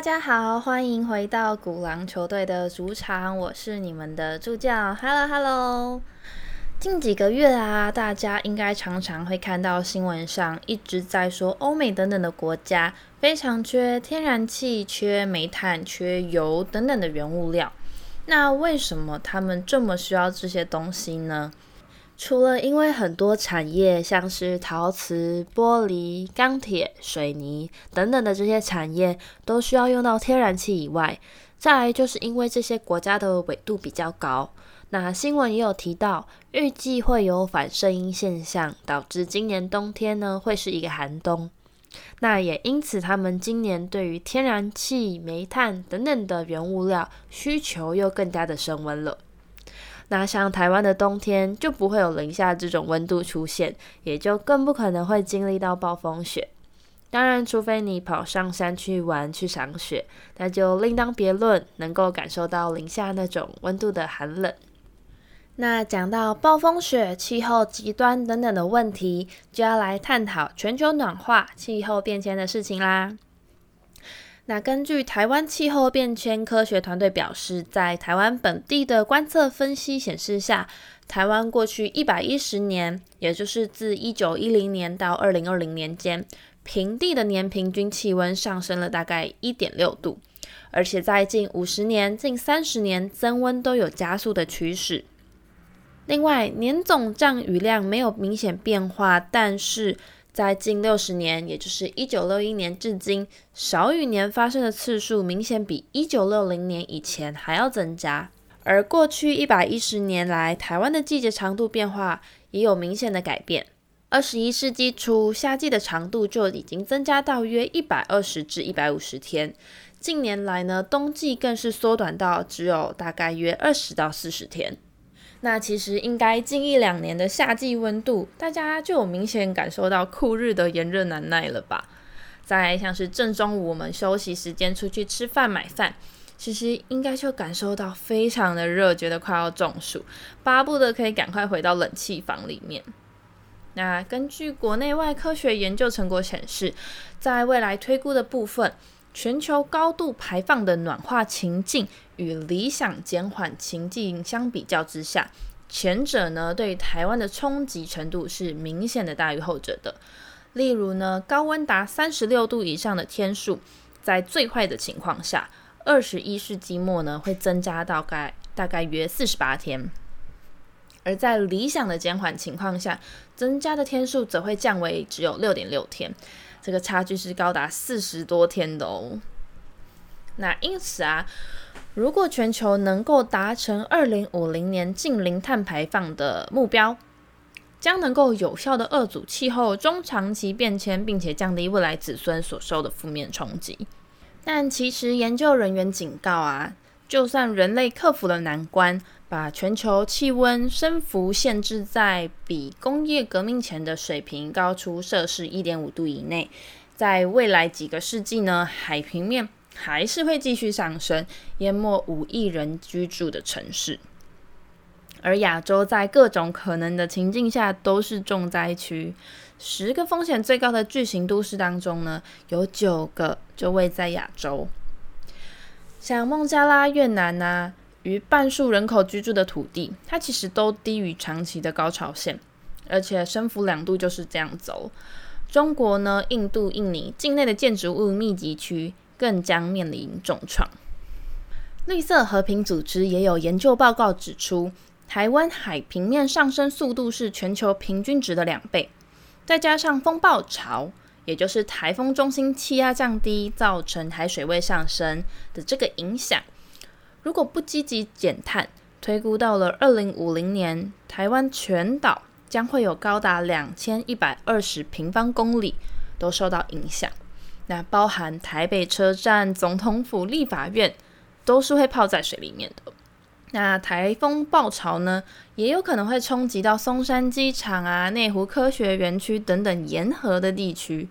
大家好，欢迎回到鼓狼球队的主场，我是你们的助教，Hello Hello。近几个月啊，大家应该常常会看到新闻上一直在说，欧美等等的国家非常缺天然气、缺煤炭、缺油等等的原物料。那为什么他们这么需要这些东西呢？除了因为很多产业，像是陶瓷、玻璃、钢铁、水泥等等的这些产业，都需要用到天然气以外，再来就是因为这些国家的纬度比较高。那新闻也有提到，预计会有反声音现象，导致今年冬天呢会是一个寒冬。那也因此，他们今年对于天然气、煤炭等等的原物料需求又更加的升温了。那像台湾的冬天就不会有零下这种温度出现，也就更不可能会经历到暴风雪。当然，除非你跑上山去玩去赏雪，那就另当别论，能够感受到零下那种温度的寒冷。那讲到暴风雪、气候极端等等的问题，就要来探讨全球暖化、气候变迁的事情啦。那根据台湾气候变迁科学团队表示，在台湾本地的观测分析显示下，台湾过去一百一十年，也就是自一九一零年到二零二零年间，平地的年平均气温上升了大概一点六度，而且在近五十年、近三十年增温都有加速的趋势。另外，年总降雨量没有明显变化，但是在近六十年，也就是一九六一年至今，少雨年发生的次数明显比一九六零年以前还要增加。而过去一百一十年来，台湾的季节长度变化也有明显的改变。二十一世纪初，夏季的长度就已经增加到约一百二十至一百五十天。近年来呢，冬季更是缩短到只有大概约二十到四十天。那其实应该近一两年的夏季温度，大家就有明显感受到酷日的炎热难耐了吧？在像是正中午我们休息时间出去吃饭买饭，其实应该就感受到非常的热，觉得快要中暑，巴不得可以赶快回到冷气房里面。那根据国内外科学研究成果显示，在未来推估的部分。全球高度排放的暖化情境与理想减缓情境相比较之下，前者呢对台湾的冲击程度是明显的大于后者的。例如呢，高温达三十六度以上的天数，在最坏的情况下，二十一世纪末呢会增加到概大概约四十八天；而在理想的减缓情况下，增加的天数则会降为只有六点六天。这个差距是高达四十多天的哦。那因此啊，如果全球能够达成二零五零年净零碳排放的目标，将能够有效的遏阻气候中长期变迁，并且降低未来子孙所受的负面冲击。但其实研究人员警告啊，就算人类克服了难关。把全球气温升幅限制在比工业革命前的水平高出摄氏一点五度以内，在未来几个世纪呢，海平面还是会继续上升，淹没五亿人居住的城市。而亚洲在各种可能的情境下都是重灾区，十个风险最高的巨型都市当中呢，有九个就位在亚洲，像孟加拉、越南呐。于半数人口居住的土地，它其实都低于长期的高潮线，而且升幅两度就是这样走。中国呢，印度、印尼境内的建筑物密集区更将面临重创。绿色和平组织也有研究报告指出，台湾海平面上升速度是全球平均值的两倍，再加上风暴潮，也就是台风中心气压降低造成海水位上升的这个影响。如果不积极减碳，推估到了二零五零年，台湾全岛将会有高达两千一百二十平方公里都受到影响。那包含台北车站、总统府、立法院，都是会泡在水里面的。那台风暴潮呢，也有可能会冲击到松山机场啊、内湖科学园区等等沿河的地区。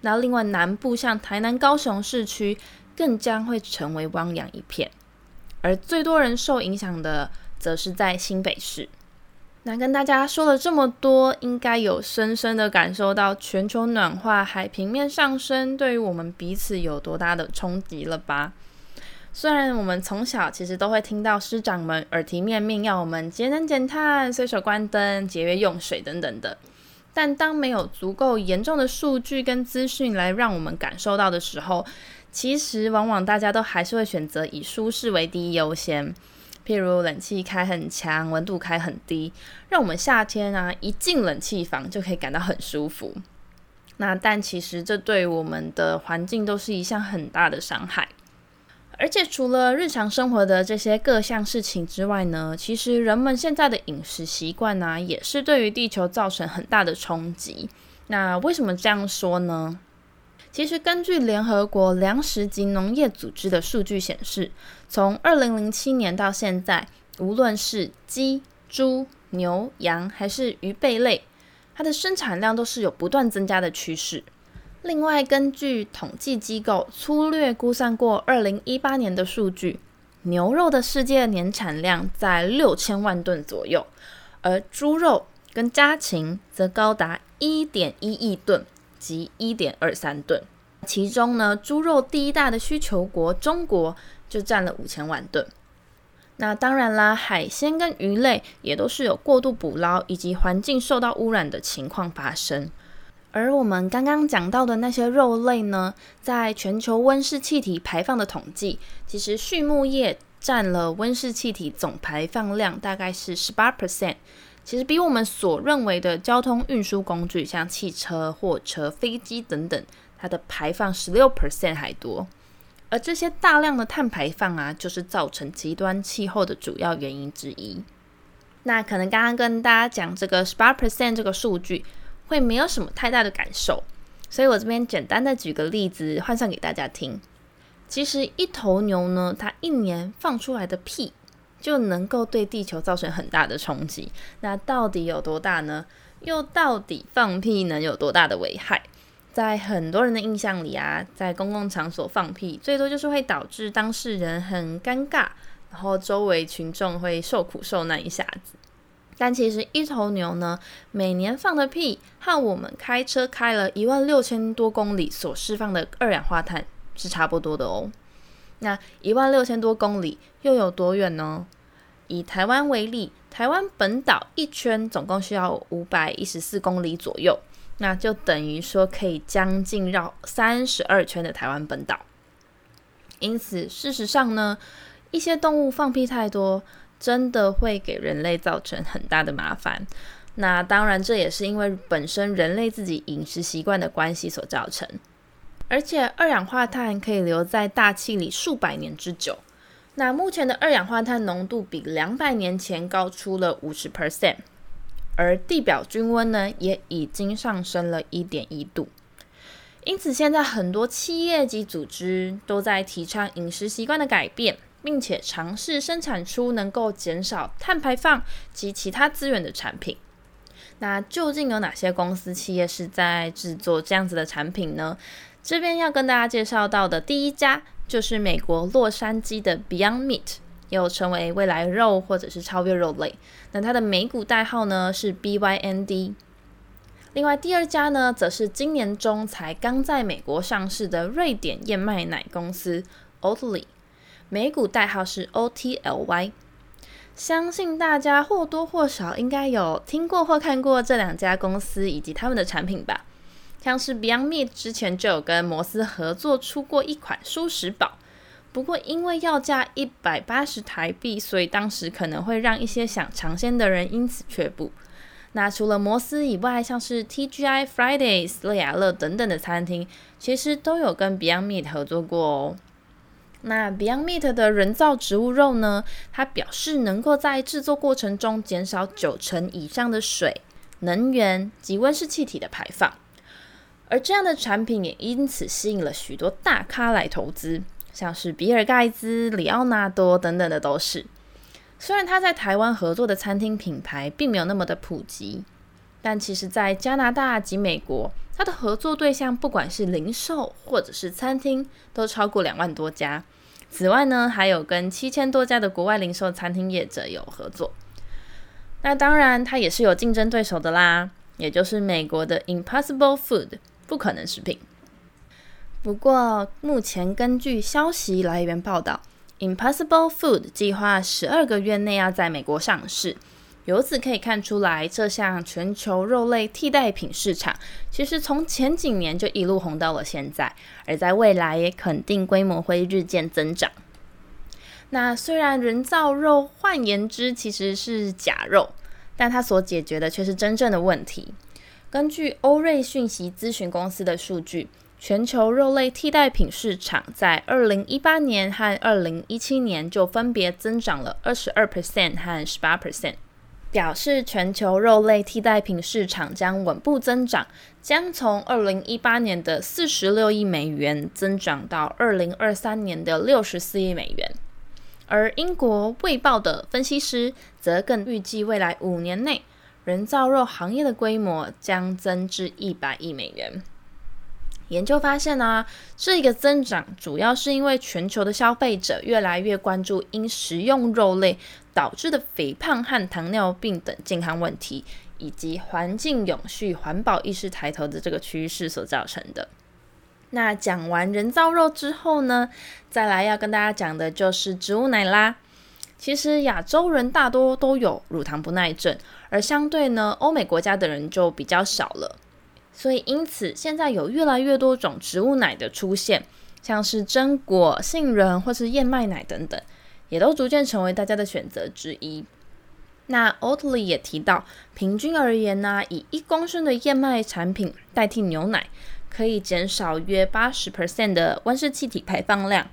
那另外南部像台南、高雄市区，更将会成为汪洋一片。而最多人受影响的，则是在新北市。那跟大家说了这么多，应该有深深的感受到全球暖化、海平面上升对于我们彼此有多大的冲击了吧？虽然我们从小其实都会听到师长们耳提面命要我们节能减碳、随手关灯、节约用水等等的，但当没有足够严重的数据跟资讯来让我们感受到的时候，其实往往大家都还是会选择以舒适为第一优先。譬如冷气开很强，温度开很低，让我们夏天啊一进冷气房就可以感到很舒服。那但其实这对我们的环境都是一项很大的伤害。而且除了日常生活的这些各项事情之外呢，其实人们现在的饮食习惯呢，也是对于地球造成很大的冲击。那为什么这样说呢？其实，根据联合国粮食及农业组织的数据显示，从二零零七年到现在，无论是鸡、猪、牛、羊还是鱼贝类，它的生产量都是有不断增加的趋势。另外，根据统计机构粗略估算过二零一八年的数据，牛肉的世界年产量在六千万吨左右，而猪肉跟家禽则高达一点一亿吨。及一点二三吨，其中呢，猪肉第一大的需求国中国就占了五千万吨。那当然啦，海鲜跟鱼类也都是有过度捕捞以及环境受到污染的情况发生。而我们刚刚讲到的那些肉类呢，在全球温室气体排放的统计，其实畜牧业占了温室气体总排放量大概是十八 percent。其实比我们所认为的交通运输工具，像汽车、货车、飞机等等，它的排放十六 percent 还多。而这些大量的碳排放啊，就是造成极端气候的主要原因之一。那可能刚刚跟大家讲这个十八 percent 这个数据，会没有什么太大的感受，所以我这边简单的举个例子换算给大家听。其实一头牛呢，它一年放出来的屁。就能够对地球造成很大的冲击。那到底有多大呢？又到底放屁能有多大的危害？在很多人的印象里啊，在公共场所放屁，最多就是会导致当事人很尴尬，然后周围群众会受苦受难一下子。但其实一头牛呢，每年放的屁和我们开车开了一万六千多公里所释放的二氧化碳是差不多的哦。那一万六千多公里又有多远呢？以台湾为例，台湾本岛一圈总共需要五百一十四公里左右，那就等于说可以将近绕三十二圈的台湾本岛。因此，事实上呢，一些动物放屁太多，真的会给人类造成很大的麻烦。那当然，这也是因为本身人类自己饮食习惯的关系所造成。而且二氧化碳可以留在大气里数百年之久。那目前的二氧化碳浓度比两百年前高出了五十 percent，而地表均温呢也已经上升了一点一度。因此，现在很多企业及组织都在提倡饮食习惯的改变，并且尝试生产出能够减少碳排放及其他资源的产品。那究竟有哪些公司企业是在制作这样子的产品呢？这边要跟大家介绍到的第一家就是美国洛杉矶的 Beyond Meat，又称为未来肉或者是超越肉类。那它的美股代号呢是 BYND。另外第二家呢，则是今年中才刚在美国上市的瑞典燕麦奶公司 Oatly，美股代号是 OTLY。相信大家或多或少应该有听过或看过这两家公司以及他们的产品吧。像是 Beyond Meat 之前就有跟摩斯合作出过一款舒食堡，不过因为要价一百八十台币，所以当时可能会让一些想尝鲜的人因此却步。那除了摩斯以外，像是 TGI Fridays、乐雅乐等等的餐厅，其实都有跟 Beyond Meat 合作过哦。那 Beyond Meat 的人造植物肉呢，它表示能够在制作过程中减少九成以上的水、能源及温室气体的排放。而这样的产品也因此吸引了许多大咖来投资，像是比尔盖茨、里奥纳多等等的都是。虽然他在台湾合作的餐厅品牌并没有那么的普及，但其实，在加拿大及美国，他的合作对象不管是零售或者是餐厅，都超过两万多家。此外呢，还有跟七千多家的国外零售餐厅业者有合作。那当然，它也是有竞争对手的啦，也就是美国的 Impossible Food 不可能食品。不过，目前根据消息来源报道，Impossible Food 计划十二个月内要在美国上市。由此可以看出来，这项全球肉类替代品市场其实从前几年就一路红到了现在，而在未来也肯定规模会日渐增长。那虽然人造肉换言之其实是假肉，但它所解决的却是真正的问题。根据欧瑞讯息咨询公司的数据，全球肉类替代品市场在二零一八年和二零一七年就分别增长了二十二 percent 和十八 percent。表示全球肉类替代品市场将稳步增长，将从二零一八年的四十六亿美元增长到二零二三年的六十四亿美元。而英国《卫报》的分析师则更预计，未来五年内人造肉行业的规模将增至一百亿美元。研究发现呢，这个增长主要是因为全球的消费者越来越关注因食用肉类导致的肥胖和糖尿病等健康问题，以及环境永续、环保意识抬头的这个趋势所造成的。那讲完人造肉之后呢，再来要跟大家讲的就是植物奶啦。其实亚洲人大多都有乳糖不耐症，而相对呢，欧美国家的人就比较少了。所以，因此现在有越来越多种植物奶的出现，像是榛果、杏仁或是燕麦奶等等，也都逐渐成为大家的选择之一。那 Oatly 也提到，平均而言呢，以一公升的燕麦产品代替牛奶，可以减少约八十 percent 的温室气体排放量，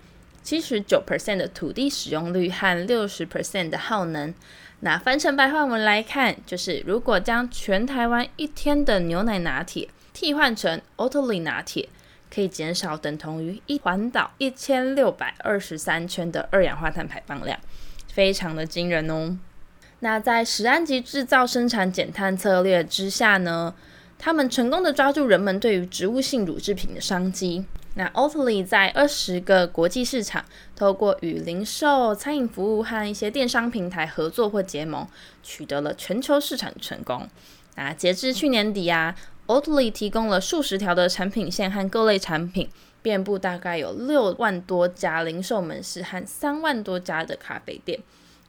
七十九 percent 的土地使用率和六十 percent 的耗能。那翻成白话文来看，就是如果将全台湾一天的牛奶拿铁替换成 Oatly 拿铁，可以减少等同于一环岛一千六百二十三圈的二氧化碳排放量，非常的惊人哦。那在十安级制造生产减碳策略之下呢，他们成功的抓住人们对于植物性乳制品的商机。那 Oatly 在二十个国际市场，透过与零售、餐饮服务和一些电商平台合作或结盟，取得了全球市场成功。那截至去年底啊，Oatly 提供了数十条的产品线和各类产品，遍布大概有六万多家零售门市和三万多家的咖啡店。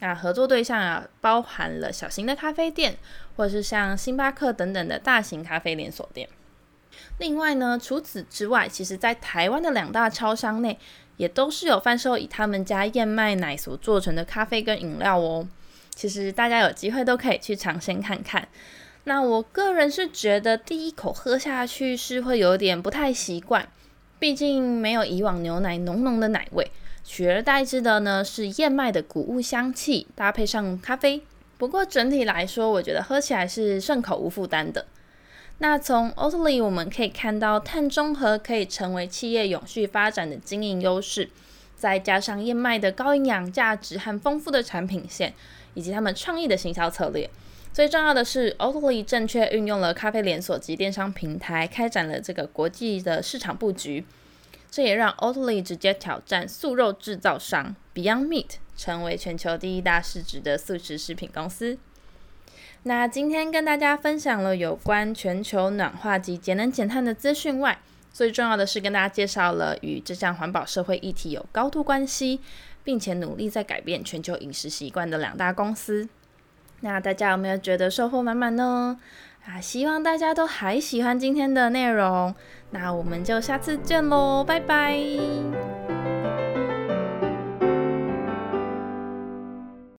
那合作对象啊，包含了小型的咖啡店，或是像星巴克等等的大型咖啡连锁店。另外呢，除此之外，其实在台湾的两大超商内，也都是有贩售以他们家燕麦奶所做成的咖啡跟饮料哦。其实大家有机会都可以去尝鲜看看。那我个人是觉得第一口喝下去是会有点不太习惯，毕竟没有以往牛奶浓浓的奶味，取而代之的呢是燕麦的谷物香气，搭配上咖啡。不过整体来说，我觉得喝起来是顺口无负担的。那从 Oatly 我们可以看到，碳中和可以成为企业永续发展的经营优势，再加上燕麦的高营养价值和丰富的产品线，以及他们创意的行销策略。最重要的是，Oatly 正确运用了咖啡连锁及电商平台，开展了这个国际的市场布局。这也让 Oatly 直接挑战素肉制造商 Beyond Meat，成为全球第一大市值的素食食品公司。那今天跟大家分享了有关全球暖化及节能减碳的资讯外，最重要的是跟大家介绍了与这项环保社会议题有高度关系，并且努力在改变全球饮食习惯的两大公司。那大家有没有觉得收获满满呢？啊，希望大家都还喜欢今天的内容。那我们就下次见喽，拜拜。